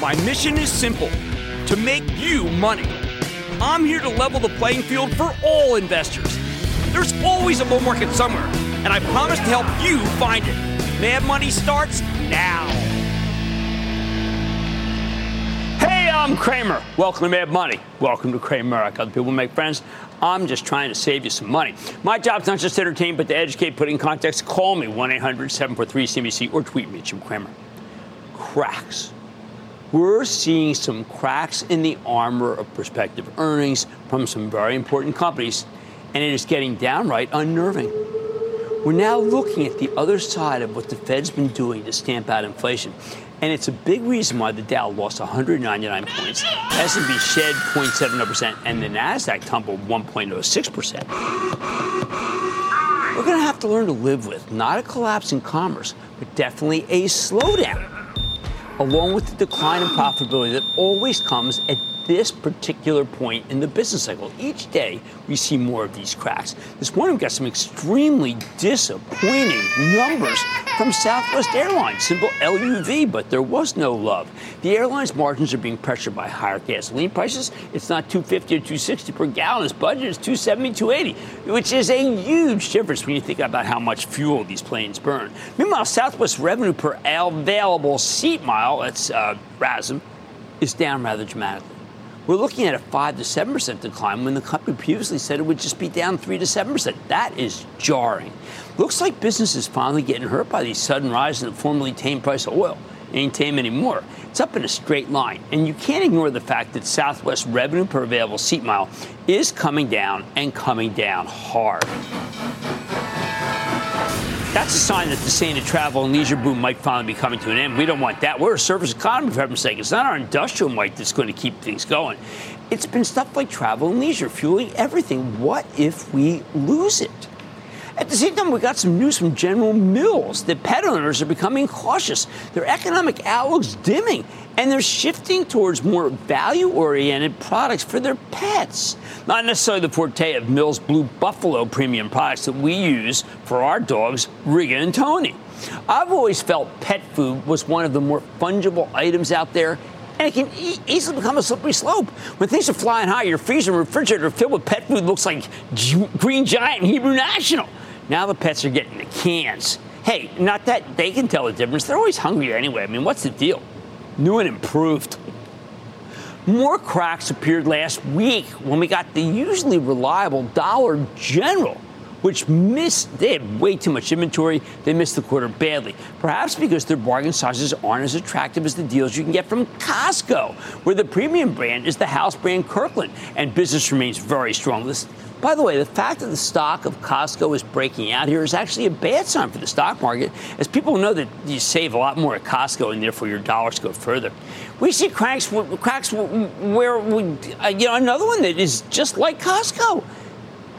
My mission is simple to make you money. I'm here to level the playing field for all investors. There's always a bull market somewhere, and I promise to help you find it. Mad Money starts now. Hey, I'm Cramer. Welcome to Mad Money. Welcome to Cramerica. Other people make friends. I'm just trying to save you some money. My job's not just to entertain, but to educate, put in context. Call me 1 800 743 CNBC or tweet me at Jim Cramer. Cracks we're seeing some cracks in the armor of prospective earnings from some very important companies, and it is getting downright unnerving. We're now looking at the other side of what the Fed's been doing to stamp out inflation. And it's a big reason why the Dow lost 199 points, S&P shed 0.70%, and the Nasdaq tumbled 1.06%. We're going to have to learn to live with not a collapse in commerce, but definitely a slowdown along with the decline in profitability that always comes at this particular point in the business cycle. Each day, we see more of these cracks. This morning, we got some extremely disappointing numbers from Southwest Airlines, simple LUV, but there was no love. The airline's margins are being pressured by higher gasoline prices. It's not 250 or 260 per gallon. Its budget is 270, 280, which is a huge difference when you think about how much fuel these planes burn. Meanwhile, Southwest revenue per available seat mile, that's uh, RASM, is down rather dramatically. We're looking at a 5 to 7% decline when the company previously said it would just be down 3 to 7%. That is jarring. Looks like business is finally getting hurt by these sudden rises in the formerly tame price of oil. It ain't tame anymore. It's up in a straight line. And you can't ignore the fact that Southwest revenue per available seat mile is coming down and coming down hard. That's a sign that the Santa travel and leisure boom might finally be coming to an end. We don't want that. We're a service economy, for heaven's sake. It's not our industrial might that's going to keep things going. It's been stuff like travel and leisure fueling everything. What if we lose it? At the same time, we got some news from General Mills that pet owners are becoming cautious. Their economic outlook's dimming, and they're shifting towards more value oriented products for their pets. Not necessarily the forte of Mills Blue Buffalo premium products that we use for our dogs, Riga and Tony. I've always felt pet food was one of the more fungible items out there and it can e- easily become a slippery slope. When things are flying high, your freezer and refrigerator filled with pet food looks like G- Green Giant and Hebrew National. Now the pets are getting the cans. Hey, not that they can tell the difference. They're always hungry anyway. I mean, what's the deal? New and improved. More cracks appeared last week when we got the usually reliable Dollar General which missed, they had way too much inventory. They missed the quarter badly. Perhaps because their bargain sizes aren't as attractive as the deals you can get from Costco, where the premium brand is the house brand Kirkland, and business remains very strong. This, by the way, the fact that the stock of Costco is breaking out here is actually a bad sign for the stock market, as people know that you save a lot more at Costco and therefore your dollars go further. We see cracks, cracks where we, uh, you know, another one that is just like Costco.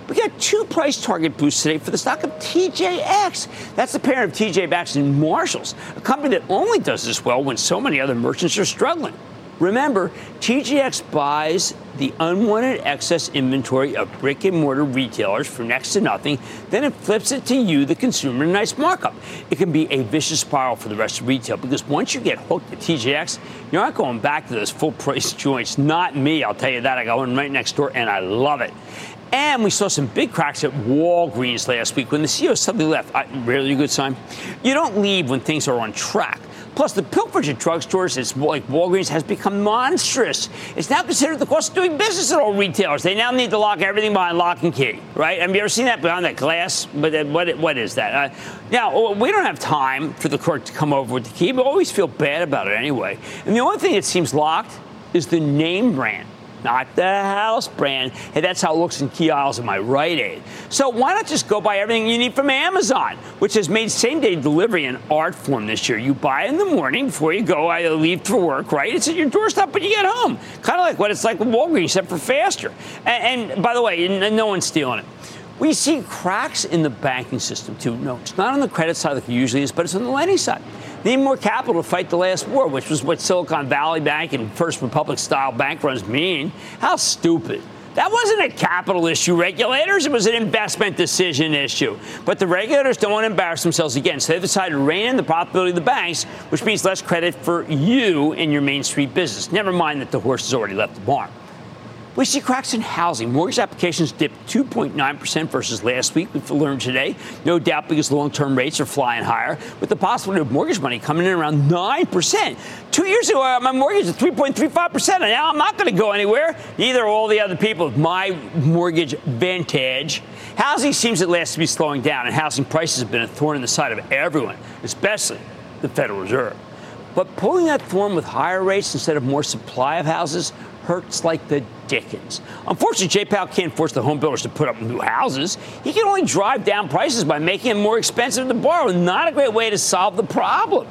We got two price target boosts today for the stock of TJX. That's the parent of TJ Maxx and Marshalls, a company that only does this well when so many other merchants are struggling. Remember, TJX buys the unwanted excess inventory of brick and mortar retailers for next to nothing, then it flips it to you, the consumer, a nice markup. It can be a vicious spiral for the rest of retail because once you get hooked at TJX, you're not going back to those full price joints. Not me, I'll tell you that. I got one right next door and I love it. And we saw some big cracks at Walgreens last week when the CEO suddenly left. I, really a good sign. You don't leave when things are on track. Plus, the pilferage at drugstores, it's like Walgreens, has become monstrous. It's now considered the cost of doing business at all retailers. They now need to lock everything behind lock and key, right? Have you ever seen that behind that glass? But uh, what, what is that? Uh, now, we don't have time for the court to come over with the key, but always feel bad about it anyway. And the only thing that seems locked is the name brand not the house brand. Hey, that's how it looks in key aisles of my Rite Aid. So why not just go buy everything you need from Amazon, which has made same day delivery an art form this year. You buy in the morning before you go, I leave for work, right? It's at your doorstep when you get home. Kind of like what it's like with Walgreens, except for faster. And, and by the way, no one's stealing it. We see cracks in the banking system too. No, it's not on the credit side like it usually is, but it's on the lending side. Need more capital to fight the last war, which was what Silicon Valley Bank and First Republic style bank runs mean. How stupid. That wasn't a capital issue, regulators. It was an investment decision issue. But the regulators don't want to embarrass themselves again. So they've decided to rein in the profitability of the banks, which means less credit for you in your Main Street business. Never mind that the horse has already left the barn. We see cracks in housing. Mortgage applications dipped 2.9% versus last week, we've learned today. No doubt because long term rates are flying higher, with the possibility of mortgage money coming in around 9%. Two years ago, my mortgage was 3.35%, and now I'm not going to go anywhere. Neither are all the other people with my mortgage vantage. Housing seems at last to be slowing down, and housing prices have been a thorn in the side of everyone, especially the Federal Reserve. But pulling that thorn with higher rates instead of more supply of houses hurts like the dickens. Unfortunately, Powell can't force the home builders to put up new houses. He can only drive down prices by making them more expensive to borrow. Not a great way to solve the problem.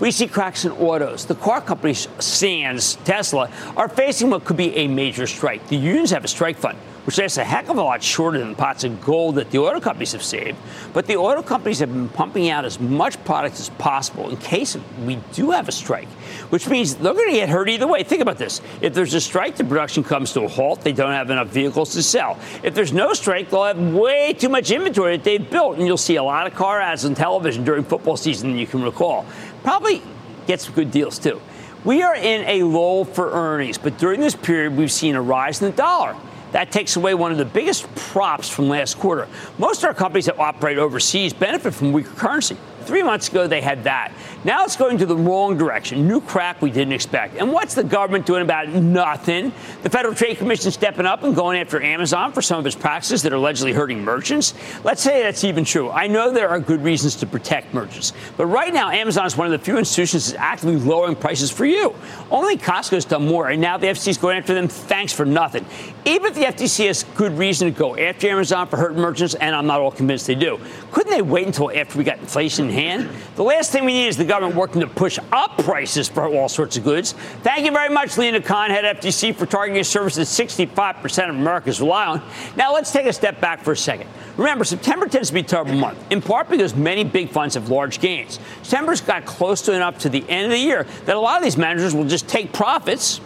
We see cracks in autos. The car companies, Sans, Tesla, are facing what could be a major strike. The unions have a strike fund which lasts a heck of a lot shorter than the pots of gold that the oil companies have saved. But the oil companies have been pumping out as much product as possible in case we do have a strike, which means they're going to get hurt either way. Think about this. If there's a strike, the production comes to a halt. They don't have enough vehicles to sell. If there's no strike, they'll have way too much inventory that they've built, and you'll see a lot of car ads on television during football season than you can recall. Probably get some good deals too. We are in a lull for earnings, but during this period, we've seen a rise in the dollar. That takes away one of the biggest props from last quarter. Most of our companies that operate overseas benefit from weaker currency. Three months ago, they had that. Now it's going to the wrong direction. New crack we didn't expect. And what's the government doing about it? Nothing. The Federal Trade Commission stepping up and going after Amazon for some of its practices that are allegedly hurting merchants. Let's say that's even true. I know there are good reasons to protect merchants. But right now, Amazon is one of the few institutions that's actively lowering prices for you. Only Costco's done more, and now the FTC is going after them. Thanks for nothing. Even if the FTC has good reason to go after Amazon for hurting merchants, and I'm not all convinced they do, couldn't they wait until after we got inflation hand. The last thing we need is the government working to push up prices for all sorts of goods. Thank you very much, Lina Khan, head FTC, for targeting a service that 65% of Americans rely on. Now let's take a step back for a second. Remember, September tends to be a terrible month, in part because many big funds have large gains. September's got close to enough to the end of the year that a lot of these managers will just take profits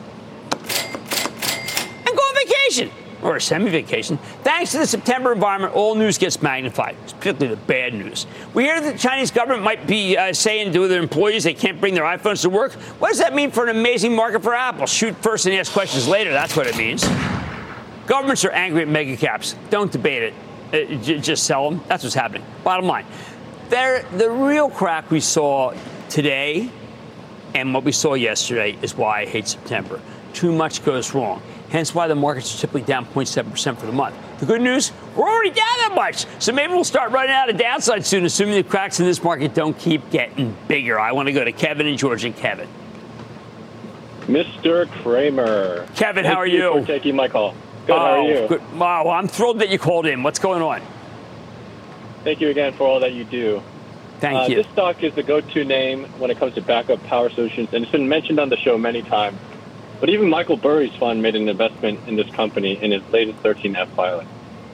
and go on vacation or a semi vacation. Thanks to the September environment, all news gets magnified, particularly the bad news. We hear that the Chinese government might be uh, saying to their employees they can't bring their iPhones to work. What does that mean for an amazing market for Apple? Shoot first and ask questions later. That's what it means. Governments are angry at mega caps. Don't debate it. Uh, j- just sell them. That's what's happening. Bottom line. There, the real crack we saw today and what we saw yesterday is why I hate September. Too much goes wrong hence why the markets are typically down 0.7% for the month. The good news, we're already down that much. So maybe we'll start running out of downside soon, assuming the cracks in this market don't keep getting bigger. I want to go to Kevin and George and Kevin. Mr. Cramer. Kevin, how are you? you? for taking my call. Good, oh, how are you? Good. Wow, I'm thrilled that you called in. What's going on? Thank you again for all that you do. Thank uh, you. This stock is the go-to name when it comes to backup power solutions, and it's been mentioned on the show many times. But even Michael Burry's fund made an investment in this company in its latest 13F filing.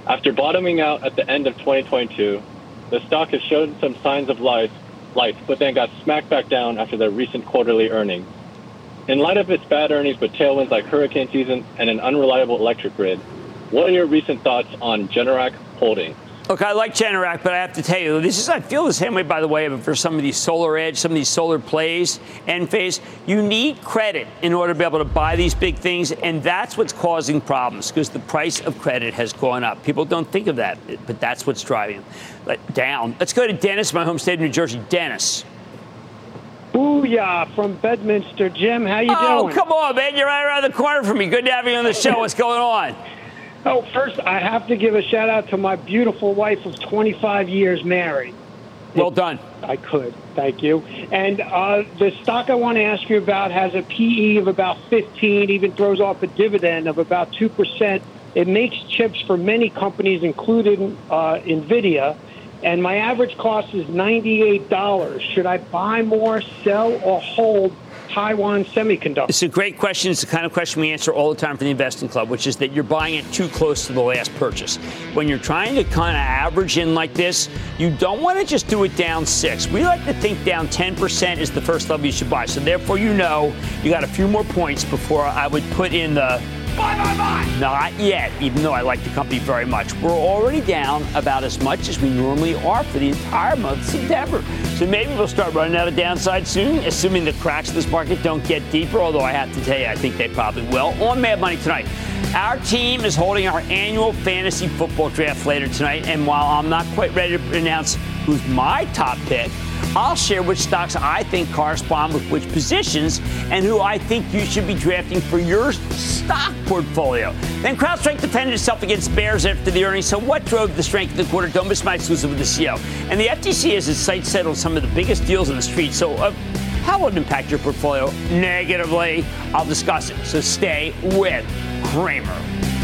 After bottoming out at the end of 2022, the stock has shown some signs of life, life, but then got smacked back down after their recent quarterly earnings. In light of its bad earnings with tailwinds like hurricane season and an unreliable electric grid, what are your recent thoughts on Generac Holdings? Look, I like Generac, but I have to tell you, this is I feel the same way, by the way, for some of these SolarEdge, some of these solar plays, Enphase. You need credit in order to be able to buy these big things, and that's what's causing problems because the price of credit has gone up. People don't think of that, but that's what's driving them down. Let's go to Dennis, my home state of New Jersey. Dennis. Booyah from Bedminster. Jim, how you oh, doing? Oh, come on, man. You're right around the corner from me. Good to have you on the show. What's going on? Oh, first, I have to give a shout out to my beautiful wife of 25 years married. Well done. I could. Thank you. And uh, the stock I want to ask you about has a PE of about 15, even throws off a dividend of about 2%. It makes chips for many companies, including uh, NVIDIA. And my average cost is $98. Should I buy more, sell, or hold Taiwan Semiconductor? It's a great question. It's the kind of question we answer all the time for the Investing Club, which is that you're buying it too close to the last purchase. When you're trying to kind of average in like this, you don't want to just do it down six. We like to think down 10% is the first level you should buy. So therefore, you know you got a few more points before I would put in the Buy, buy, buy. Not yet, even though I like the company very much. We're already down about as much as we normally are for the entire month of September. So maybe we'll start running out of downside soon, assuming the cracks in this market don't get deeper, although I have to tell you, I think they probably will. On Mad Money tonight. Our team is holding our annual fantasy football draft later tonight, and while I'm not quite ready to announce who's my top pick, I'll share which stocks I think correspond with which positions and who I think you should be drafting for your stock portfolio. Then CrowdStrike defended itself against Bears after the earnings. So, what drove the strength of the quarter? Don't miss my exclusive with the CEO. And the FTC has its sights set on some of the biggest deals in the street. So, uh, how will it impact your portfolio negatively? I'll discuss it. So, stay with Cramer.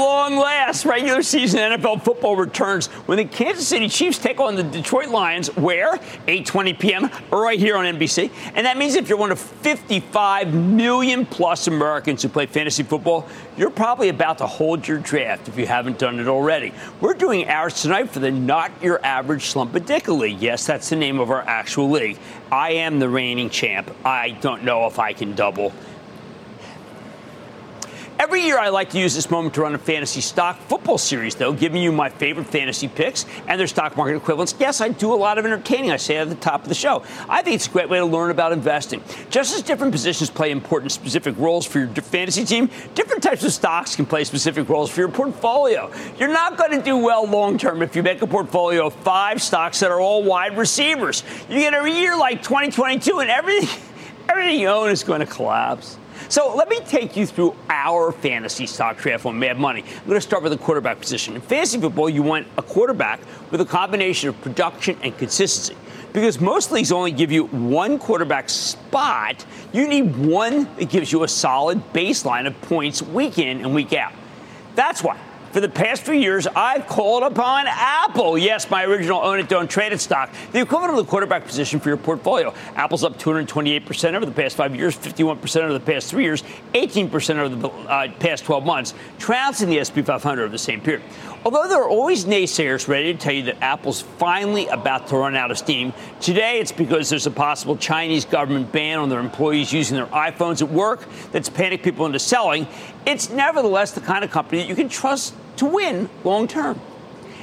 long last, regular season NFL football returns when the Kansas City Chiefs take on the Detroit Lions. Where? 8:20 p.m. right here on NBC. And that means if you're one of 55 million plus Americans who play fantasy football, you're probably about to hold your draft if you haven't done it already. We're doing ours tonight for the Not Your Average Slumpadicka League. Yes, that's the name of our actual league. I am the reigning champ. I don't know if I can double. Every year, I like to use this moment to run a fantasy stock football series, though, giving you my favorite fantasy picks and their stock market equivalents. Yes, I do a lot of entertaining, I say at the top of the show. I think it's a great way to learn about investing. Just as different positions play important specific roles for your fantasy team, different types of stocks can play specific roles for your portfolio. You're not going to do well long term if you make a portfolio of five stocks that are all wide receivers. You get a year like 2022 and everything, everything you own is going to collapse. So let me take you through our fantasy stock draft on Mad Money. I'm going to start with the quarterback position. In fantasy football, you want a quarterback with a combination of production and consistency. Because most leagues only give you one quarterback spot, you need one that gives you a solid baseline of points week in and week out. That's why for the past few years, I've called upon Apple. Yes, my original own it, don't trade it stock. The equivalent of the quarterback position for your portfolio. Apple's up 228% over the past five years, 51% over the past three years, 18% over the uh, past 12 months, trouncing the SP 500 over the same period. Although there are always naysayers ready to tell you that Apple's finally about to run out of steam, today it's because there's a possible Chinese government ban on their employees using their iPhones at work that's panicked people into selling. It's nevertheless the kind of company that you can trust to win long term.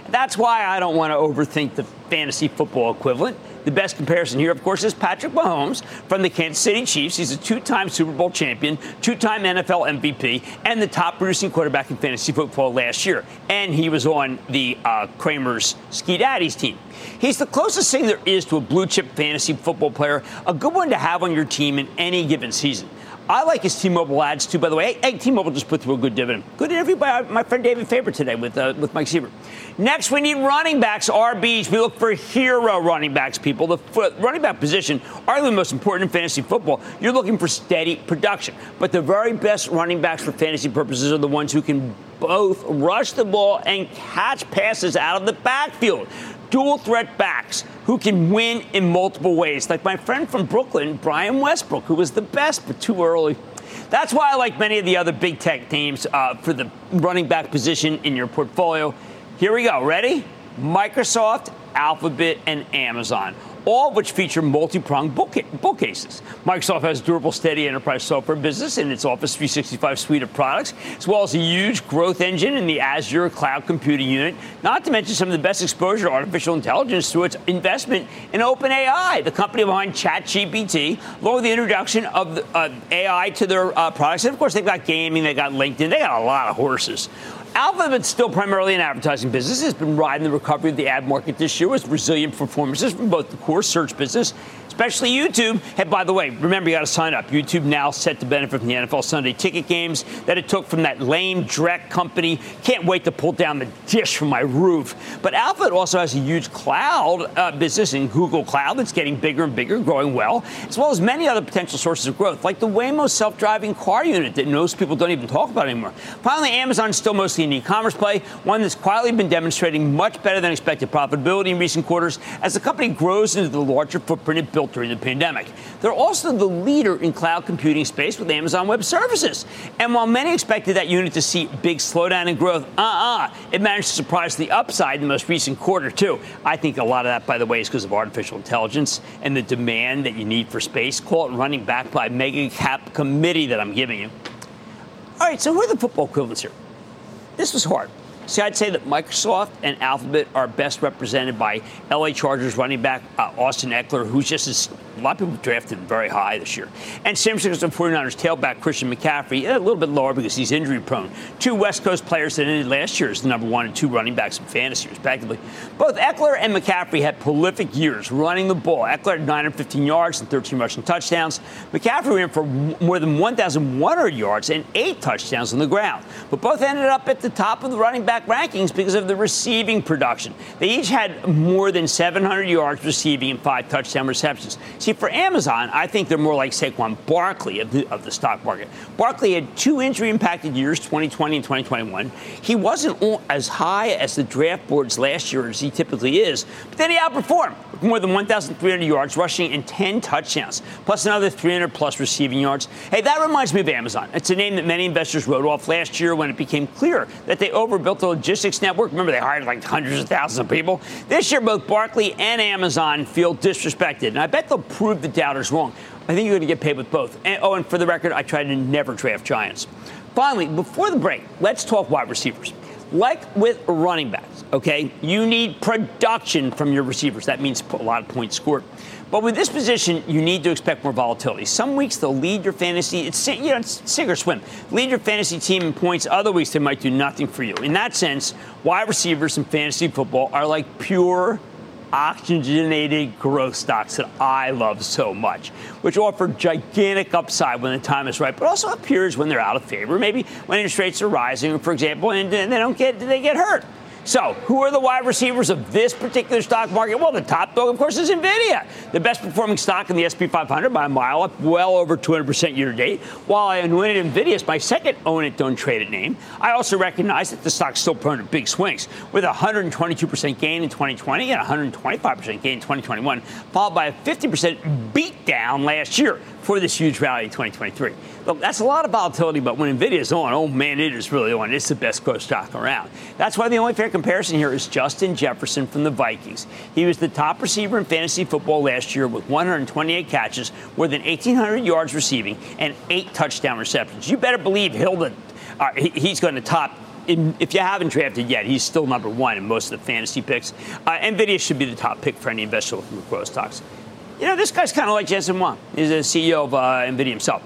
That's why I don't want to overthink the fantasy football equivalent. The best comparison here, of course, is Patrick Mahomes from the Kansas City Chiefs. He's a two time Super Bowl champion, two time NFL MVP, and the top producing quarterback in fantasy football last year. And he was on the uh, Cramer's Ski Daddies team. He's the closest thing there is to a blue chip fantasy football player, a good one to have on your team in any given season. I like his T-Mobile ads too. By the way, hey, hey T-Mobile just put through a good dividend. Good interview by my friend David Faber today with uh, with Mike Sievert. Next, we need running backs, RBs. We look for hero running backs, people. The running back position, arguably the most important in fantasy football. You're looking for steady production, but the very best running backs for fantasy purposes are the ones who can both rush the ball and catch passes out of the backfield dual threat backs who can win in multiple ways, like my friend from Brooklyn, Brian Westbrook, who was the best but too early. That's why I like many of the other big tech teams uh, for the running back position in your portfolio. Here we go. Ready? Microsoft, Alphabet, and Amazon all of which feature multi-pronged bookcases. Microsoft has durable, steady enterprise software business in its Office 365 suite of products, as well as a huge growth engine in the Azure cloud computing unit, not to mention some of the best exposure to artificial intelligence through its investment in OpenAI, the company behind ChatGPT, along with the introduction of uh, AI to their uh, products. And of course, they've got gaming, they've got LinkedIn, they got a lot of horses. Alphabet's still primarily an advertising business. It's been riding the recovery of the ad market this year with resilient performances from both the core search business especially YouTube. And by the way, remember you got to sign up. YouTube now set to benefit from the NFL Sunday ticket games that it took from that lame Drek company. Can't wait to pull down the dish from my roof. But Alphabet also has a huge cloud uh, business in Google Cloud that's getting bigger and bigger, growing well, as well as many other potential sources of growth, like the Waymo self-driving car unit that most people don't even talk about anymore. Finally, Amazon is still mostly an e-commerce play, one that's quietly been demonstrating much better than expected profitability in recent quarters as the company grows into the larger footprint it built during the pandemic. They're also the leader in cloud computing space with Amazon Web Services. And while many expected that unit to see big slowdown in growth, uh-uh, it managed to surprise the upside in the most recent quarter too. I think a lot of that, by the way, is because of artificial intelligence and the demand that you need for space. Call it running back by mega cap committee that I'm giving you. All right, so who are the football equivalents here? This was hard. See, I'd say that Microsoft and Alphabet are best represented by LA Chargers running back uh, Austin Ekeler, who's just as a lot of people drafted very high this year. And San Francisco 49ers tailback Christian McCaffrey, a little bit lower because he's injury prone. Two West Coast players that ended last year as the number one and two running backs in fantasy, respectively. Both Ekeler and McCaffrey had prolific years running the ball. Ekeler had 915 yards and 13 rushing touchdowns. McCaffrey ran for more than 1,100 yards and eight touchdowns on the ground. But both ended up at the top of the running back rankings because of the receiving production. They each had more than 700 yards receiving and five touchdown receptions. See, for Amazon, I think they're more like Saquon Barkley of the, of the stock market. Barkley had two injury impacted years, 2020 and 2021. He wasn't as high as the draft boards last year as he typically is, but then he outperformed with more than 1,300 yards rushing and 10 touchdowns, plus another 300 plus receiving yards. Hey, that reminds me of Amazon. It's a name that many investors wrote off last year when it became clear that they overbuilt the logistics network. Remember, they hired like hundreds of thousands of people. This year, both Barkley and Amazon feel disrespected, and I bet they'll prove the doubters wrong. I think you're going to get paid with both. And, oh, and for the record, I try to never draft Giants. Finally, before the break, let's talk wide receivers. Like with running backs, okay, you need production from your receivers. That means a lot of points scored. But with this position, you need to expect more volatility. Some weeks they'll lead your fantasy. It's you know, it's sink or swim. Lead your fantasy team in points. Other weeks they might do nothing for you. In that sense, wide receivers in fantasy football are like pure oxygenated growth stocks that I love so much, which offer gigantic upside when the time is right, but also appears when they're out of favor, maybe when interest rates are rising, for example, and, they don't get they get hurt. So, who are the wide receivers of this particular stock market? Well, the top dog, of course, is Nvidia, the best performing stock in the SP 500 by a mile, up well over 200% year to date. While I anointed Nvidia as my second own it, don't trade it name, I also recognize that the stock's still prone to big swings, with a 122% gain in 2020 and 125% gain in 2021, followed by a 50% beat down last year for this huge rally in 2023. Look, that's a lot of volatility, but when Nvidia is on, oh man, it is really on. It's the best growth stock around. That's why the only fair comparison here is Justin Jefferson from the Vikings. He was the top receiver in fantasy football last year with 128 catches, more than 1,800 yards receiving, and eight touchdown receptions. You better believe Hilda, uh, he's going to top if you haven't drafted yet, he's still number one in most of the fantasy picks. Uh, Nvidia should be the top pick for any investor looking for growth stocks. You know, this guy's kind of like Jensen Huang. He's the CEO of uh, NVIDIA himself.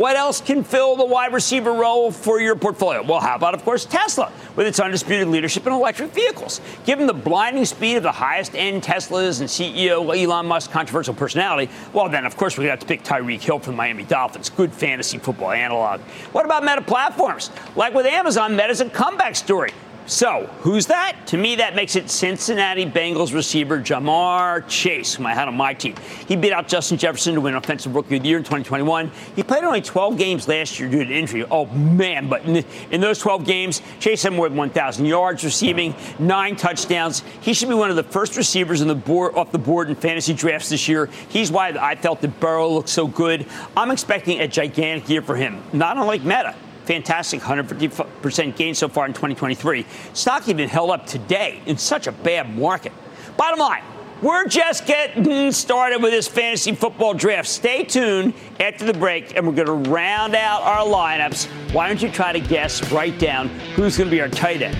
What else can fill the wide receiver role for your portfolio? Well, how about, of course, Tesla with its undisputed leadership in electric vehicles? Given the blinding speed of the highest end Teslas and CEO Elon Musk's controversial personality, well, then, of course, we got to pick Tyreek Hill from the Miami Dolphins. Good fantasy football analog. What about Meta platforms? Like with Amazon, Meta's a comeback story. So, who's that? To me, that makes it Cincinnati Bengals receiver Ja'Marr Chase, whom I had on my team. He beat out Justin Jefferson to win Offensive Rookie of the Year in 2021. He played only 12 games last year due to injury. Oh, man, but in, in those 12 games, Chase had more than 1,000 yards receiving, nine touchdowns. He should be one of the first receivers the board, off the board in fantasy drafts this year. He's why I felt that Burrow looked so good. I'm expecting a gigantic year for him, not unlike Meta fantastic 150% gain so far in 2023. Stock even held up today in such a bad market. Bottom line, we're just getting started with this fantasy football draft. Stay tuned after the break, and we're going to round out our lineups. Why don't you try to guess, right down who's going to be our tight end,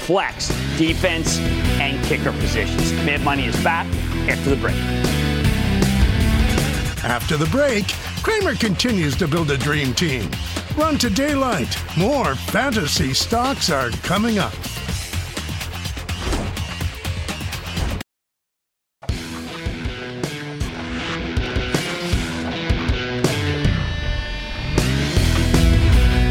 flex, defense, and kicker positions? Mad Money is back after the break. After the break, Cramer continues to build a dream team Run to daylight. More fantasy stocks are coming up.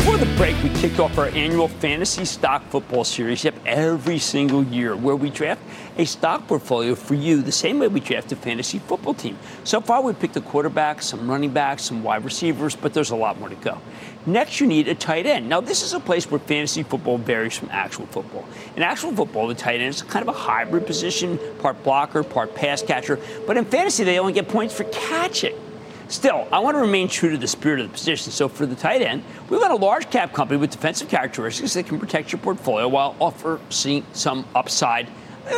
For the break, we kicked off our annual fantasy stock football series. Yep, every single year, where we draft a stock portfolio for you the same way we draft a fantasy football team. So far, we picked a quarterback, some running backs, some wide receivers, but there's a lot more to go. Next, you need a tight end. Now, this is a place where fantasy football varies from actual football. In actual football, the tight end is kind of a hybrid position, part blocker, part pass catcher. But in fantasy, they only get points for catching. Still, I want to remain true to the spirit of the position. So for the tight end, we've got a large cap company with defensive characteristics that can protect your portfolio while offering some upside.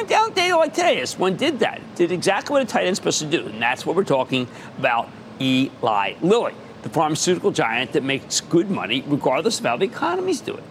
Down day like today, this one did that. Did exactly what a tight end's supposed to do. And that's what we're talking about Eli Lilly, the pharmaceutical giant that makes good money regardless of how the economy's doing.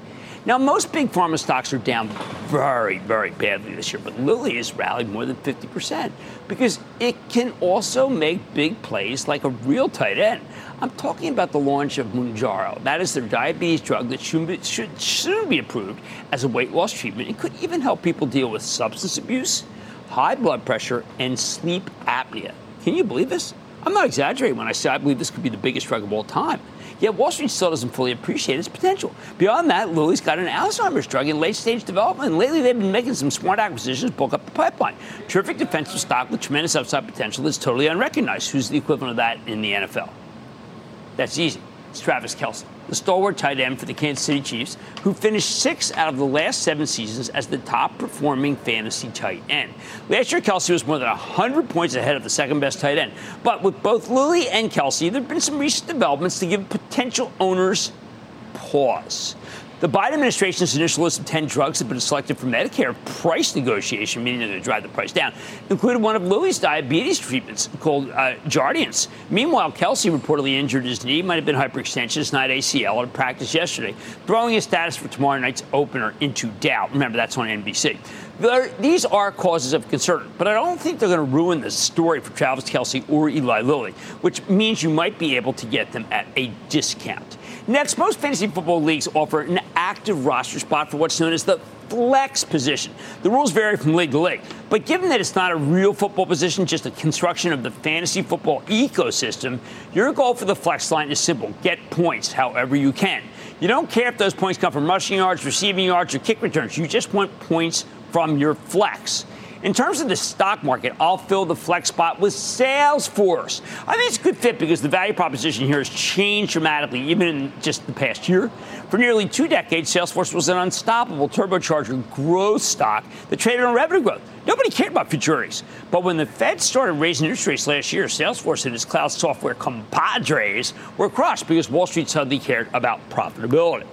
Now, most big pharma stocks are down very, very badly this year, but Lilly has rallied more than 50% because it can also make big plays like a real tight end. I'm talking about the launch of Mounjaro. That is their diabetes drug that should, be, should soon be approved as a weight loss treatment. It could even help people deal with substance abuse, high blood pressure, and sleep apnea. Can you believe this? I'm not exaggerating when I say I believe this could be the biggest drug of all time. Yet Wall Street still doesn't fully appreciate its potential. Beyond that, Lilly's got an Alzheimer's drug in late stage development. And lately, they've been making some smart acquisitions, to bulk up the pipeline. Terrific defensive stock with tremendous upside potential that's totally unrecognized. Who's the equivalent of that in the NFL? That's easy. It's Travis Kelce the stalwart tight end for the Kansas City Chiefs, who finished six out of the last seven seasons as the top performing fantasy tight end. Last year, Kelce was more than 100 points ahead of the second best tight end. But with both Lilly and Kelce, there have been some recent developments to give potential owners pause. The Biden administration's initial list of 10 drugs that have been selected for Medicare price negotiation, meaning they're going to drive the price down, included one of Lilly's diabetes treatments called uh, Jardiance. Meanwhile, Kelce reportedly injured his knee, might have been hyperextension, it's not ACL, at practice yesterday, throwing his status for tomorrow night's opener into doubt. Remember, that's on NBC. There, these are causes of concern, but I don't think they're going to ruin the story for Travis Kelce or Eli Lilly, which means you might be able to get them at a discount. Next, most fantasy football leagues offer an active roster spot for what's known as the flex position. The rules vary from league to league, but given that it's not a real football position, just a construction of the fantasy football ecosystem, your goal for the flex line is simple get points however you can. You don't care if those points come from rushing yards, receiving yards, or kick returns. You just want points from your flex. In terms of the stock market, I'll fill the flex spot with Salesforce. I think it's a good fit because the value proposition here has changed dramatically, even in just the past year. For nearly two decades, Salesforce was an unstoppable turbocharger growth stock that traded on revenue growth. Nobody cared about future earnings. But when the Fed started raising interest rates last year, Salesforce and its cloud software compadres were crushed because Wall Street suddenly cared about profitability.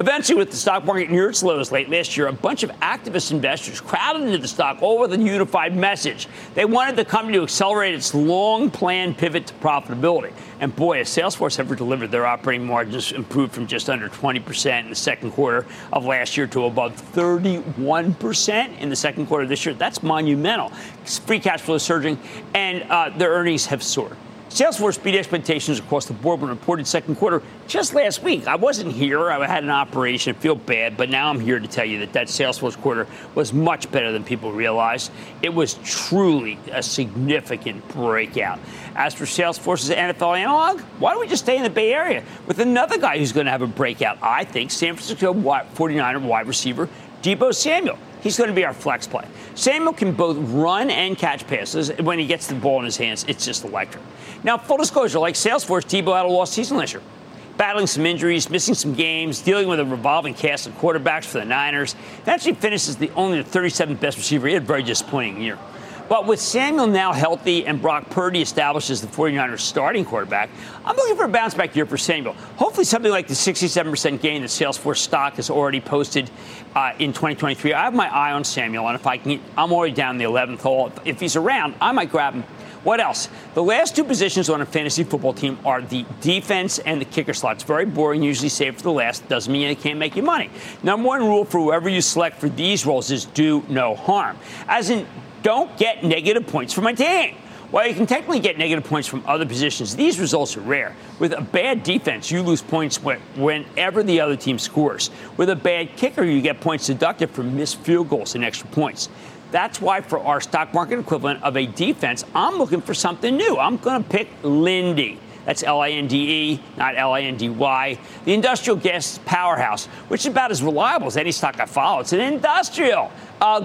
Eventually, with the stock market near its lows late last year, a bunch of activist investors crowded into the stock all with a unified message. They wanted the company to accelerate its long planned pivot to profitability. And boy, as Salesforce ever delivered, their operating margins improved from just under 20% in the second quarter of last year to above 31% in the second quarter of this year. That's monumental. Free cash flow is surging, and uh, their earnings have soared. Salesforce beat expectations across the board when reported second quarter just last week. I wasn't here. I had an operation. I feel bad, but now I'm here to tell you that that Salesforce quarter was much better than people realized. It was truly a significant breakout. As for Salesforce's NFL analog, why don't we just stay in the Bay Area with another guy who's going to have a breakout? I think San Francisco 49er wide receiver Deebo Samuel. He's going to be our flex play. Samuel can both run and catch passes. When he gets the ball in his hands, it's just electric. Now, full disclosure, like Salesforce, Deebo had a lost season last year. Battling some injuries, missing some games, dealing with a revolving cast of quarterbacks for the Niners. Eventually finishes the only the 37th best receiver. He had a very disappointing year. But with Samuel now healthy and Brock Purdy established as the 49ers starting quarterback, I'm looking for a bounce back year for Samuel. Hopefully, something like the 67% gain that Salesforce stock has already posted uh, in 2023. I have my eye on Samuel, and if I can, I'm already down the 11th hole. If he's around, I might grab him. What else? The last two positions on a fantasy football team are the defense and the kicker slots. Very boring, usually saved for the last. Doesn't mean they can't make you money. Number one rule for whoever you select for these roles is do no harm. As in, don't get negative points for my team. While you can technically get negative points from other positions, these results are rare. With a bad defense, you lose points whenever the other team scores. With a bad kicker, you get points deducted for missed field goals and extra points. That's why, for our stock market equivalent of a defense, I'm looking for something new. I'm going to pick Linde. That's L I N D E, not L I N D Y. The industrial gas powerhouse, which is about as reliable as any stock I follow. It's an industrial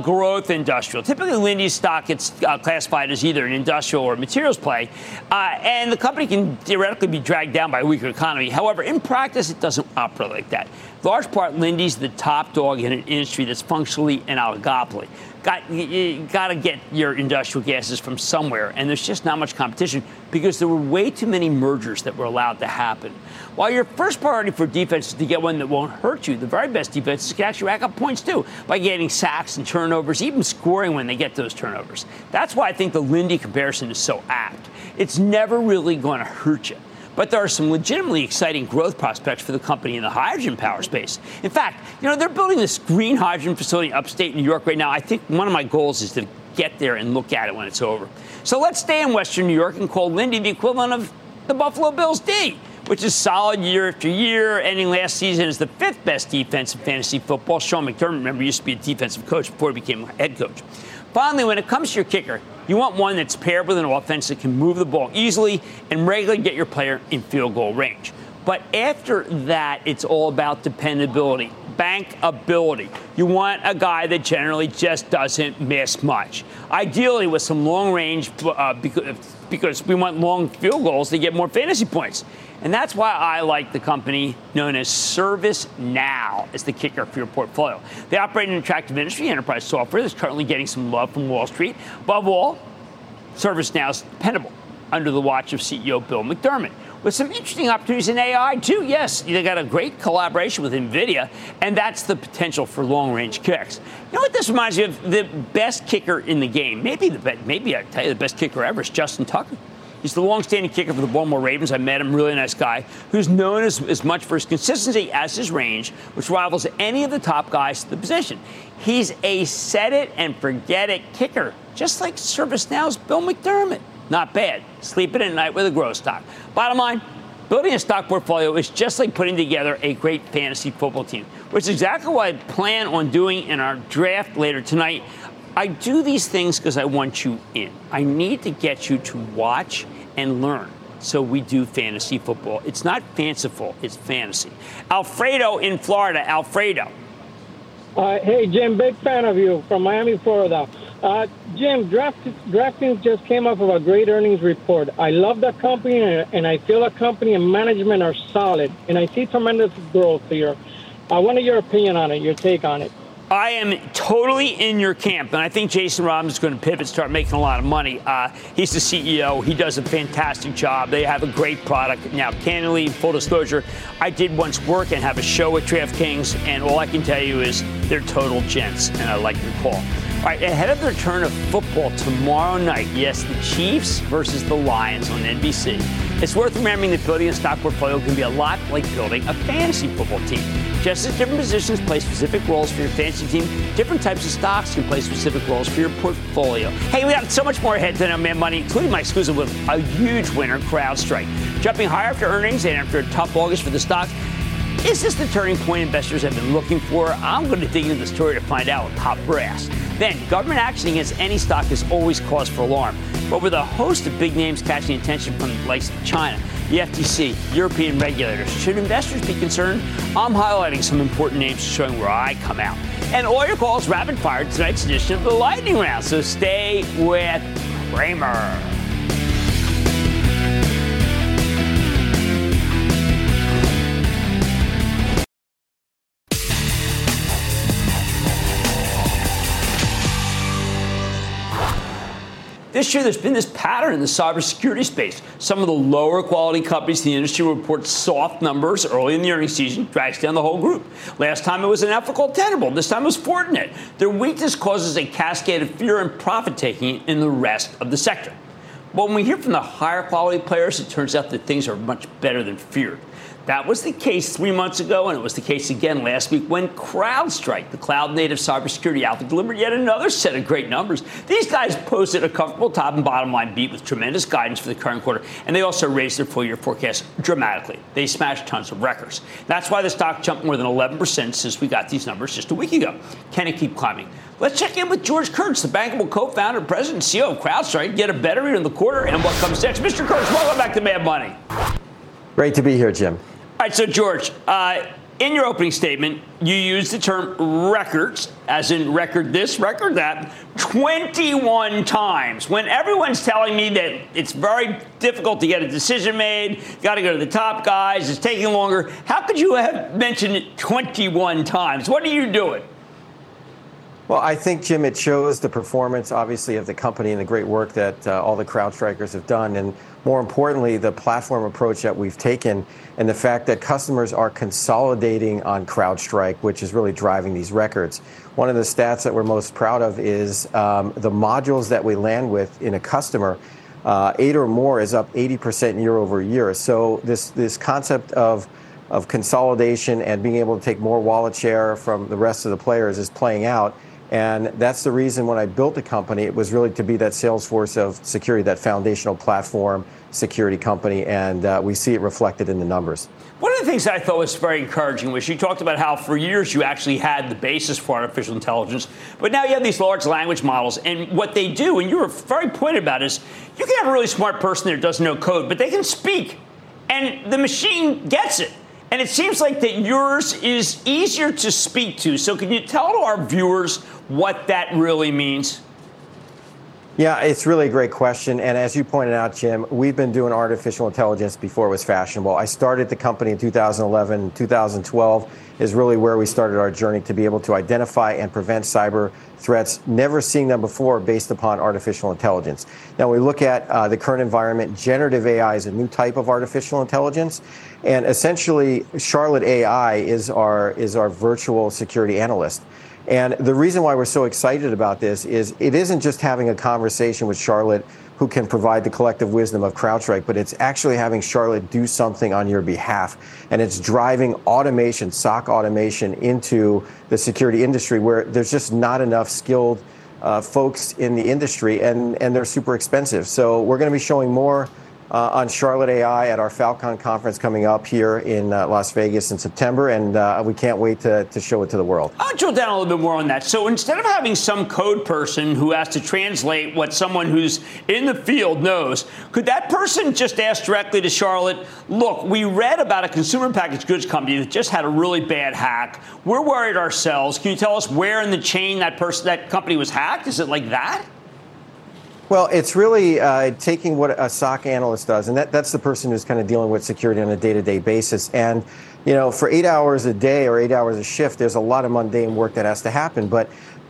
growth industrial. Typically, Linde's stock gets uh, classified as either an industrial or materials play, uh, and the company can theoretically be dragged down by a weaker economy. However, in practice, it doesn't operate like that. Large part, Linde's the top dog in an industry that's functionally an oligopoly got you got to get your industrial gases from somewhere, and there's just not much competition because there were way too many mergers that were allowed to happen. While your first priority for defense is to get one that won't hurt you, the very best defenses can actually rack up points too by getting sacks and turnovers, even scoring when they get those turnovers. That's why I think the Lindy comparison is so apt. It's never really going to hurt you. But there are some legitimately exciting growth prospects for the company in the hydrogen power space. In fact, you know, they're building this green hydrogen facility in upstate New York right now. I think one of my goals is to get there and look at it when it's over. So let's stay in Western New York and call Linde the equivalent of the Buffalo Bills D, which is solid year after year, ending last season as the fifth best defense in fantasy football. Sean McDermott, remember, used to be a defensive coach before he became head coach. Finally, when it comes to your kicker, you want one that's paired with an offense that can move the ball easily and regularly get your player in field goal range. But after that, it's all about dependability, bankability. You want a guy that generally just doesn't miss much. Ideally, with some long range, uh, because, we want long field goals to get more fantasy points. And that's why I like the company known as ServiceNow as the kicker for your portfolio. They operate in an attractive industry, enterprise software that's currently getting some love from Wall Street. Above all, ServiceNow is dependable under the watch of CEO Bill McDermott. With some interesting opportunities in AI, too. Yes, they got a great collaboration with NVIDIA, and that's the potential for long range kicks. You know what this reminds me of? The best kicker in the game, maybe the best, maybe I tell you the best kicker ever is Justin Tucker. He's the long-standing kicker for the Baltimore Ravens. I met him, really nice guy, who's known as, as much for his consistency as his range, which rivals any of the top guys to the position. He's a set it and forget it kicker, just like ServiceNow's Bill McDermott. Not bad. Sleeping at night with a growth stock. Bottom line, building a stock portfolio is just like putting together a great fantasy football team, which is exactly what I plan on doing in our draft later tonight. I do these things because I want you in. I need to get you to watch and learn. So we do fantasy football. It's not fanciful, it's fantasy. Alfredo in Florida. Alfredo. Uh, hey, Jim, big fan of you from Miami, Florida. Uh, Jim, Draft, DraftKings just came up with a great earnings report. I love that company, and I feel the company and management are solid, and I see tremendous growth here. I want your opinion on it, your take on it. I am totally in your camp, and I think Jason Robins is going to pivot, start making a lot of money. Uh, he's the CEO. He does a fantastic job. They have a great product. Now, candidly, full disclosure, I did once work and have a show at DraftKings, and all I can tell you is they're total gents, and I like your call. All right, ahead of the return of football tomorrow night, yes, the Chiefs versus the Lions on NBC. It's worth remembering that building a stock portfolio can be a lot like building a fantasy football team. Just as different positions play specific roles for your fantasy team, different types of stocks can play specific roles for your portfolio. Hey, we got so much more ahead than on Mad Money, including my exclusive with a huge winner, CrowdStrike. Jumping higher after earnings and after a tough August for the stock. Is this the turning point investors have been looking for? I'm going to dig into the story to find out with top brass. Then, government action against any stock is always cause for alarm. But with a host of big names catching attention from the likes of China, the FTC, European regulators. Should investors be concerned? I'm highlighting some important names showing where I come out. And all your calls rapid fire tonight's edition of the Lightning Round. So stay with Cramer. This year, there's been this pattern in the cybersecurity space. Some of the lower quality companies in the industry report soft numbers early in the earnings season, drags down the whole group. Last time it was an called Tenable. This time it was Fortinet. Their weakness causes a cascade of fear and profit taking in the rest of the sector. But when we hear from the higher quality players, it turns out that things are much better than feared. That was the case three months ago, and it was the case again last week when CrowdStrike, the cloud native cybersecurity alpha, delivered yet another set of great numbers. These guys posted a comfortable top and bottom line beat with tremendous guidance for the current quarter, and they also raised their full year forecast dramatically. They smashed tons of records. That's why the stock jumped more than 11% since we got these numbers just a week ago. Can it keep climbing? Let's check in with George Kurtz, the bankable co-founder, president, and CEO of CrowdStrike, get a better read on the quarter and what comes next. Mr. Kurtz, welcome back to Mad Money. Great to be here, Jim. All right, so George, uh, in your opening statement, you used the term records, as in record this, record that, 21 times. When everyone's telling me that it's very difficult to get a decision made, got to go to the top guys, it's taking longer, how could you have mentioned it 21 times? What are you doing? Well, I think, Jim, it shows the performance, obviously, of the company and the great work that uh, all the CrowdStrikers have done. And more importantly, the platform approach that we've taken and the fact that customers are consolidating on CrowdStrike, which is really driving these records. One of the stats that we're most proud of is um, the modules that we land with in a customer. Uh, eight or more is up 80% year over year. So this this concept of of consolidation and being able to take more wallet share from the rest of the players is playing out. And that's the reason when I built the company, it was really to be that Salesforce of security, that foundational platform security company, and uh, we see it reflected in the numbers. One of the things I thought was very encouraging was you talked about how for years you actually had the basis for artificial intelligence, but now you have these large language models, and what they do, and you were very pointed about, is you can have a really smart person that doesn't know code, but they can speak, and the machine gets it. And it seems like that yours is easier to speak to. So, can you tell our viewers what that really means? Yeah, it's really a great question. And as you pointed out, Jim, we've been doing artificial intelligence before it was fashionable. I started the company in 2011. 2012 is really where we started our journey to be able to identify and prevent cyber threats, never seeing them before based upon artificial intelligence. Now, we look at uh, the current environment, generative AI is a new type of artificial intelligence. And essentially, Charlotte AI is our, is our virtual security analyst. And the reason why we're so excited about this is it isn't just having a conversation with Charlotte who can provide the collective wisdom of CrowdStrike, but it's actually having Charlotte do something on your behalf. And it's driving automation, SOC automation into the security industry where there's just not enough skilled uh, folks in the industry and, and they're super expensive. So we're going to be showing more uh, on Charlotte AI at our Falcon conference coming up here in uh, Las Vegas in September, and uh, we can't wait to, to show it to the world. I'll drill down a little bit more on that. So instead of having some code person who has to translate what someone who's in the field knows, could that person just ask directly to Charlotte, look, we read about a consumer packaged goods company that just had a really bad hack. We're worried ourselves. Can you tell us where in the chain that person, that company was hacked? Is it like that? Well, it's really uh, taking what a SOC analyst does, and that, that's the person who's kind of dealing with security on a day-to-day basis. And you know, for eight hours a day or eight hours a shift, there's a lot of mundane work that has to happen. But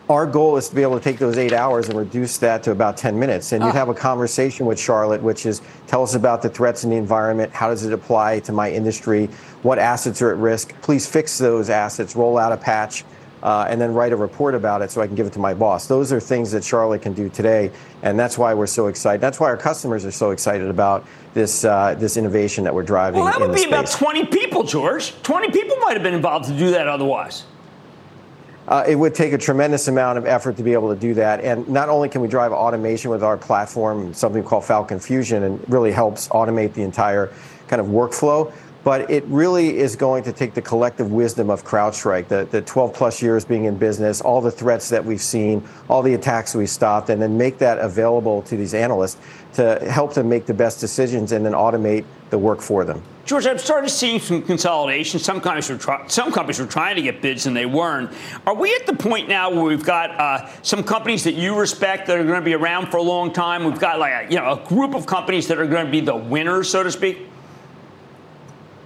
our goal is to be able to take those eight hours and reduce that to about 10 minutes. And you'd ah. have a conversation with Charlotte, which is tell us about the threats in the environment. How does it apply to my industry? What assets are at risk? Please fix those assets, roll out a patch uh, and then write a report about it so I can give it to my boss. Those are things that Charlotte can do today, and that's why we're so excited. That's why our customers are so excited about this uh, this innovation that we're driving. Well, that would be space. about 20 people, George. 20 people might have been involved to do that otherwise. Uh, it would take a tremendous amount of effort to be able to do that. And not only can we drive automation with our platform, something called Falcon Fusion, and really helps automate the entire kind of workflow, but it really is going to take the collective wisdom of CrowdStrike, the, the 12 plus years being in business, all the threats that we've seen, all the attacks we stopped, and then make that available to these analysts to help them make the best decisions and then automate the work for them. George, I'm starting to see some consolidation. Some companies were try- some companies were trying to get bids and they weren't. Are we at the point now where we've got uh, some companies that you respect that are going to be around for a long time? We've got like a, you know a group of companies that are going to be the winners, so to speak.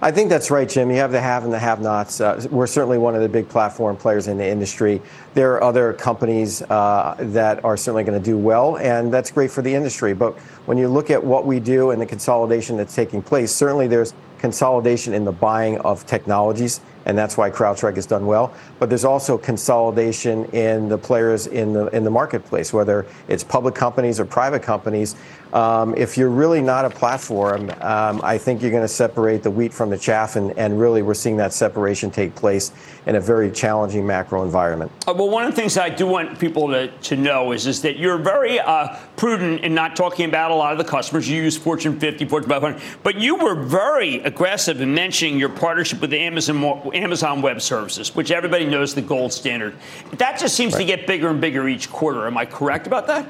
I think that's right, Jim. You have the have and the have nots. Uh, we're certainly one of the big platform players in the industry. There are other companies uh, that are certainly going to do well, and that's great for the industry. But when you look at what we do and the consolidation that's taking place, certainly there's consolidation in the buying of technologies and that's why CrowdStrike has done well. But there's also consolidation in the players in the in the marketplace, whether it's public companies or private companies. Um, if you're really not a platform, um, I think you're going to separate the wheat from the chaff, and, and really we're seeing that separation take place in a very challenging macro environment. Uh, well, one of the things I do want people to, to know is, is that you're very uh, prudent in not talking about a lot of the customers. You use Fortune 50, Fortune 500, but you were very aggressive in mentioning your partnership with the Amazon, Amazon Web Services, which everybody knows the gold standard. That just seems right. to get bigger and bigger each quarter. Am I correct about that?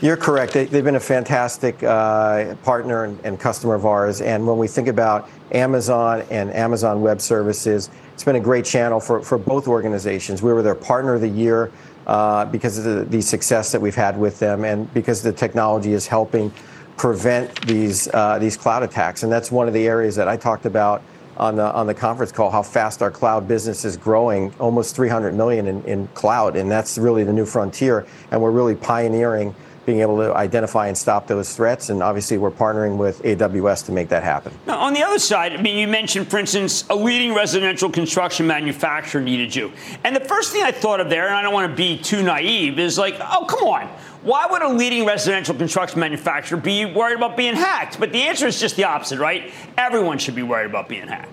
You're correct. They, have been a fantastic uh, partner and, and, customer of ours. And when we think about Amazon and Amazon Web Services, it's been a great channel for, for both organizations. We were their partner of the year uh, because of the, the, success that we've had with them and because the technology is helping prevent these, uh, these cloud attacks. And that's one of the areas that I talked about on the on the conference call how fast our cloud business is growing, almost 300 million in, in cloud, and that's really the new frontier. And we're really pioneering being able to identify and stop those threats. And obviously, we're partnering with AWS to make that happen. Now, on the other side, I mean, you mentioned, for instance, a leading residential construction manufacturer needed you. And the first thing I thought of there, and I don't want to be too naive, is like, oh, come on. Why would a leading residential construction manufacturer be worried about being hacked? But the answer is just the opposite, right? Everyone should be worried about being hacked.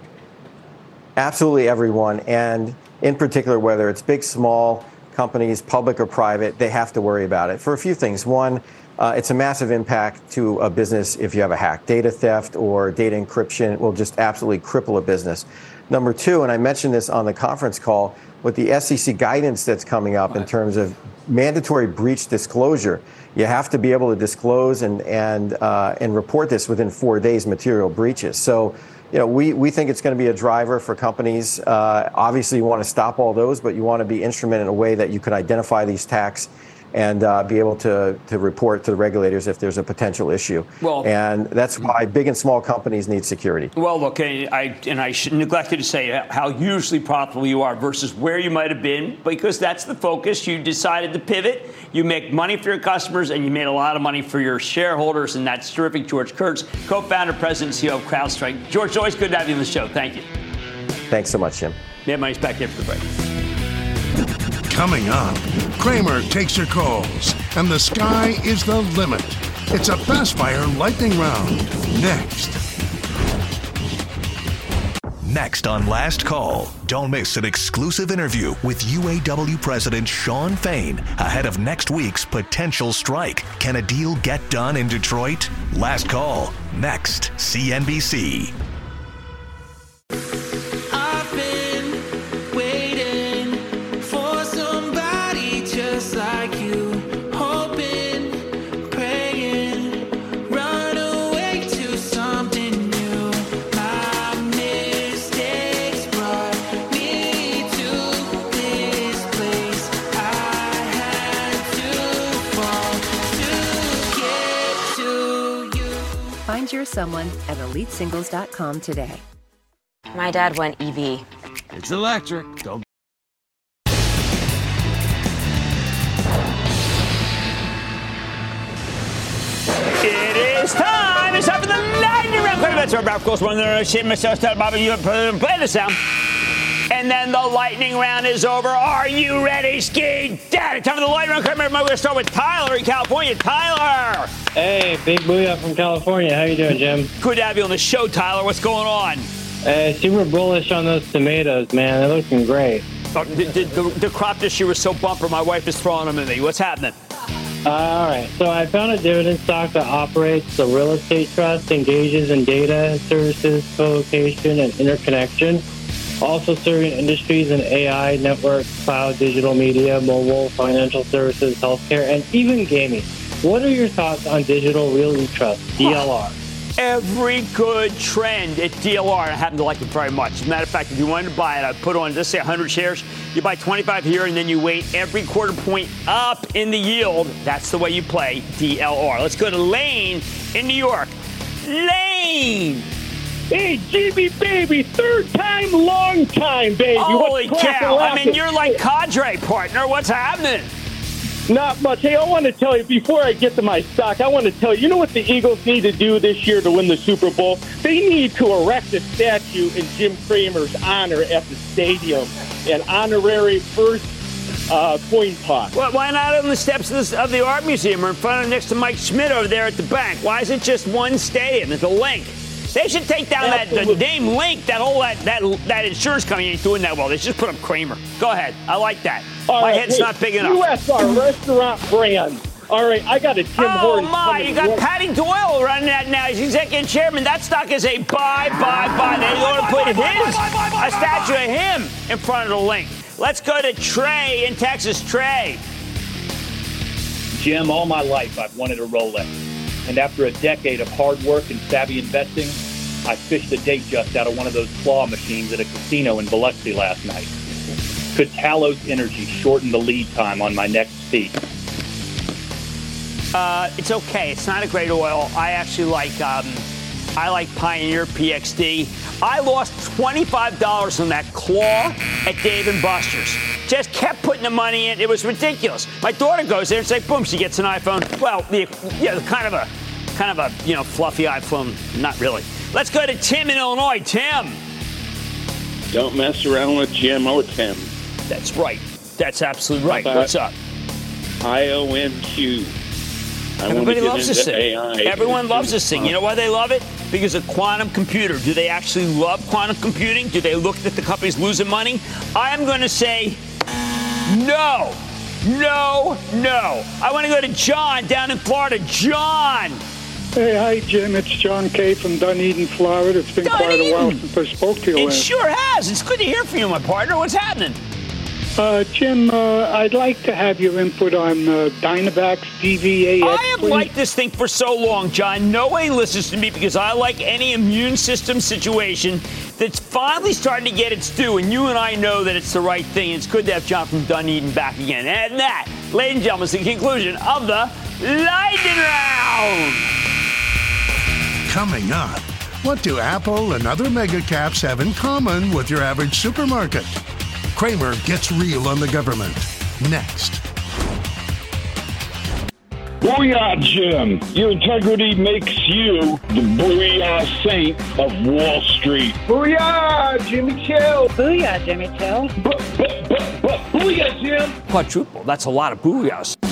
Absolutely, everyone. And in particular, whether it's big, small, companies, public or private, they have to worry about it for a few things. One, uh, it's a massive impact to a business if you have a hack. Data theft or data encryption will just absolutely cripple a business. Number two, and I mentioned this on the conference call, with the SEC guidance that's coming up in terms of mandatory breach disclosure, you have to be able to disclose and and uh, and report this within four days material breaches. So you know, we, we think it's going to be a driver for companies. Uh, obviously, you want to stop all those, but you want to be instrumented in a way that you can identify these attacks and uh, be able to, to report to the regulators if there's a potential issue. Well, and that's why big and small companies need security. Well, look, I, and I neglected to say how hugely profitable you are versus where you might have been, because that's the focus. You decided to pivot. You make money for your customers, and you made a lot of money for your shareholders, and that's terrific. George Kurtz, co-founder, president, CEO of CrowdStrike. George, always good to have you on the show. Thank you. Thanks so much, Jim. Yeah, money's back here for the break. Coming up, Cramer takes your calls, and the sky is the limit. It's a fast fire lightning round. Next. Next on Last Call, don't miss an exclusive interview with UAW President Shawn Fain ahead of next week's potential strike. Can a deal get done in Detroit? Last Call, next, CNBC. Someone at elitesingles.com today. My dad went EV. It's electric. Don't It is time. It's time for the lightning round. That's where Ralph goes one there. Shit, myself, tell Bobby, you play the sound. And then the lightning round is over. Are you ready, Ski Daddy? Time for the lightning round. Remember, We're going to start with Tyler in California. Tyler. Hey, Big Booyah from California. How you doing, Jim? Good to have you on the show, Tyler. What's going on? Uh, super bullish on those tomatoes, man. They're looking great. Oh, the, the, the, the, crop this year was so bumper. My wife is throwing them at me. What's happening? Uh, all right. So I found a dividend stock that operates the real estate trust, engages in data services, co-location, and interconnection. Also serving industries in AI, network, cloud, digital media, mobile, financial services, healthcare, and even gaming. What are your thoughts on Digital Realty Trust, DLR? Every good trend at DLR, I happen to like it very much. As a matter of fact, if you wanted to buy it, I'd put on, let's say 100 shares. You buy 25 here, and then you wait every quarter point up in the yield. That's the way you play DLR. Let's go to Lane in New York. Lane! Hey, Jimmy, baby, third time, long time, baby. Holy cow! I mean, you're like cadre partner. What's happening? Not much. Hey, I want to tell you before I get to my stock. I want to tell you. You know what the Eagles need to do this year to win the Super Bowl? They need to erect a statue in Jim Cramer's honor at the stadium, an honorary first uh, coin toss. Well, why not on the steps of, this, of the art museum or in front of next to Mike Schmidt over there at the bank? Why is it just one stadium? It's a Linc. They should take down that the name Linc. That whole that, that that insurance company ain't doing that well. They should just put up Cramer. Go ahead. I like that. All My right, head's hey, not big enough. QSR restaurant brand. All right, I got a Tim Oh Hortons my! coming You got to- Patty Doyle running that now. He's executive chairman. That stock is a buy, buy, buy. They want to put his a statue of him in front of the Linc. Let's go to Trey in Texas. Trey. Jim, all my life I've wanted a Rolex. And after a decade of hard work and savvy investing, I fished a date just out of one of those claw machines at a casino in Biloxi last night. Could Talos Energy shorten the lead time on my next piece? Uh, it's okay. It's not a great oil. I actually like um, I like Pioneer PXD. I lost $25 on that claw at Dave and Buster's. Just kept putting the money in. It was ridiculous. My daughter goes there. It's like boom, she gets an iPhone. Well, the yeah, kind of a kind of a you know fluffy iPhone. Not really. Let's go to Tim in Illinois. Tim. Don't mess around with Jim or Tim. That's right. That's absolutely right. What's up? IONQ. I Everybody loves this thing. AI. Everyone loves this thing. You know why they love it? Because of quantum computer. Do they actually love quantum computing? Do they look at the company's losing money? I am going to say no. No, no. I want to go to John down in Florida. John. Hey, hi, Jim. It's John Kay from Dunedin, Florida. It's been quite a while since I spoke to you It last. sure has. It's good to hear from you, my partner. What's happening? Uh, Jim, uh, I'd like to have your input on uh, Dynavax DVAX. I have please. liked this thing for so long, John. No one listens to me because I like any immune system situation that's finally starting to get its due, and you and I know that it's the right thing. It's good to have John from Dunedin back again. And that, ladies and gentlemen, is the conclusion of the Lightning Round. Coming up, what do Apple and other mega caps have in common with your average supermarket? Cramer gets real on the government. Next. Booyah, Jim. Your integrity makes you the booyah saint of Wall Street. Booyah, Jimmy Chill. Booyah, Jimmy Chill. Booyah, Jim. Quadruple. That's a lot of booyahs.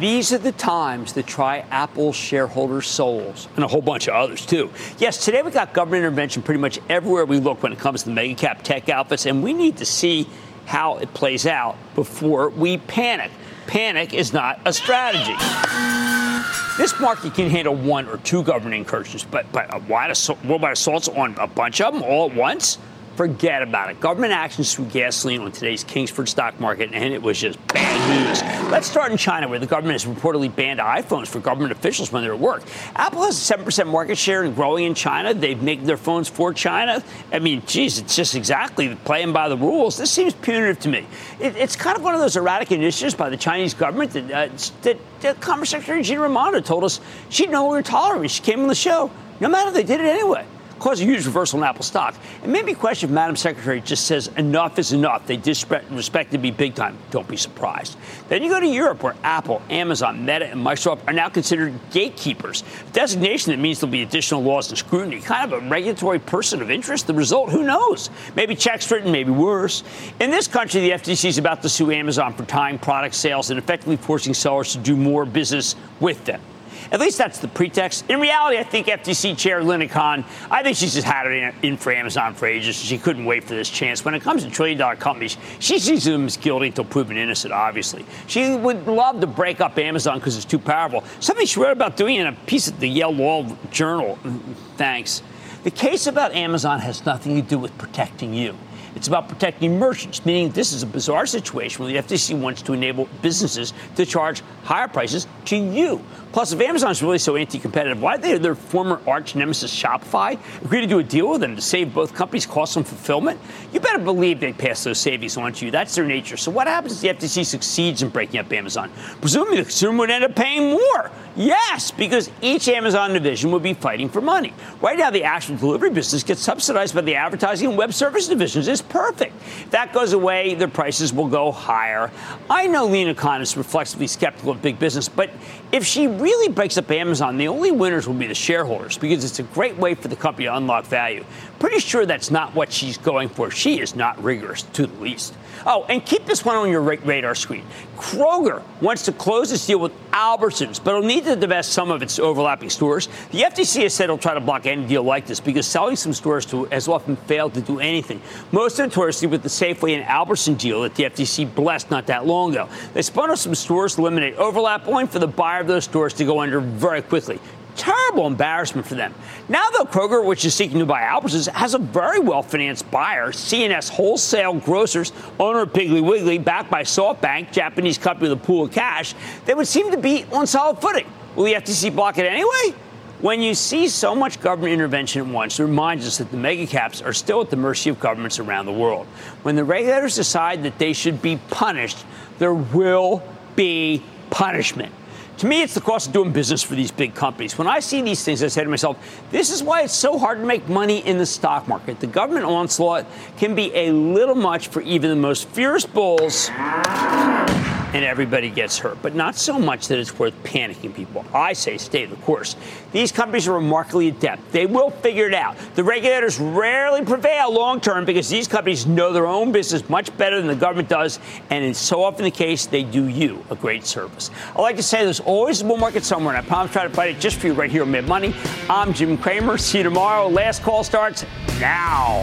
These are the times that try Apple shareholders' souls and a whole bunch of others too. Yes, today we got government intervention pretty much everywhere we look when it comes to the mega cap tech outfits, and we need to see how it plays out before we panic. Panic is not a strategy. This market can handle one or two government incursions, but but a wide assault, worldwide assaults on a bunch of them all at once. Forget about it. Government actions through gasoline on today's Kingsford stock market, and it was just bad news. Let's start in China, where the government has reportedly banned iPhones for government officials when they're at work. Apple has a 7% market share and growing in China. They've made their phones for China. I mean, geez, it's just exactly playing by the rules. This seems punitive to me. It, it's kind of one of those erratic initiatives by the Chinese government that, uh, that, that Commerce Secretary Gina Raimondo told us she'd no longer tolerate she came on the show. No matter, they did it anyway caused a huge reversal in Apple stock. It made me question if Madam Secretary just says enough is enough. They disrespect to be big time. Don't be surprised. Then you go to Europe where Apple, Amazon, Meta, and Microsoft are now considered gatekeepers. A designation that means there'll be additional laws and scrutiny. Kind of a regulatory person of interest. The result, who knows? Maybe checks written, maybe worse. In this country, the FTC is about to sue Amazon for tying product sales and effectively forcing sellers to do more business with them. At least that's the pretext. In reality, I think FTC Chair Lina Khan, I think she's just had it in for Amazon for ages. She couldn't wait for this chance. When it comes to trillion dollar companies, she sees them as guilty until proven innocent, obviously. She would love to break up Amazon because it's too powerful. Something she wrote about doing in a piece of the Yale Law Journal. Mm, thanks. The case about Amazon has nothing to do with protecting you. It's about protecting merchants, meaning this is a bizarre situation where the FTC wants to enable businesses to charge higher prices to you. Plus, if Amazon's really so anti-competitive, why did their former arch nemesis Shopify agree to do a deal with them to save both companies costs and fulfillment? You better believe they pass those savings on to you. That's their nature. So what happens if the FTC succeeds in breaking up Amazon? Presumably the consumer would end up paying more. Yes, because each Amazon division would be fighting for money. Right now, the actual delivery business gets subsidized by the advertising and web service divisions. It's perfect. If that goes away, their prices will go higher. I know lean economists are reflexively skeptical of big business, but if she really breaks up Amazon, the only winners will be the shareholders because it's a great way for the company to unlock value. Pretty sure that's not what she's going for. She is not rigorous to the least. Oh, and keep this one on your radar screen. Kroger wants to close its deal with Albertsons, but it'll need to divest some of its overlapping stores. The FTC has said it'll try to block any deal like this because selling some stores to has often failed to do anything. Most notoriously with the Safeway and Albertson deal that the FTC blessed not that long ago. They spun off some stores to eliminate overlap, only for the buyer of those stores to go under very quickly terrible embarrassment for them. Now, though, Kroger, which is seeking to buy Albertsons, has a very well financed buyer, C&S Wholesale Grocers, owner of Piggly Wiggly, backed by SoftBank, Japanese company with a pool of cash, they would seem to be on solid footing. Will the FTC block it anyway? When you see so much government intervention at once, it reminds us that the mega caps are still at the mercy of governments around the world. When the regulators decide that they should be punished, there will be punishment. To me, it's the cost of doing business for these big companies. When I see these things, I say to myself, this is why it's so hard to make money in the stock market. The government onslaught can be a little much for even the most fierce bulls and everybody gets hurt, but not so much that it's worth panicking people. I say stay the course. These companies are remarkably adept. They will figure it out. The regulators rarely prevail long term because these companies know their own business much better than the government does, and it's so often the case they do you a great service. I like to say there's always a bull market somewhere, and I promise try to fight it just for you right here on Mad Money. I'm Jim Cramer. See you tomorrow. Last call starts now.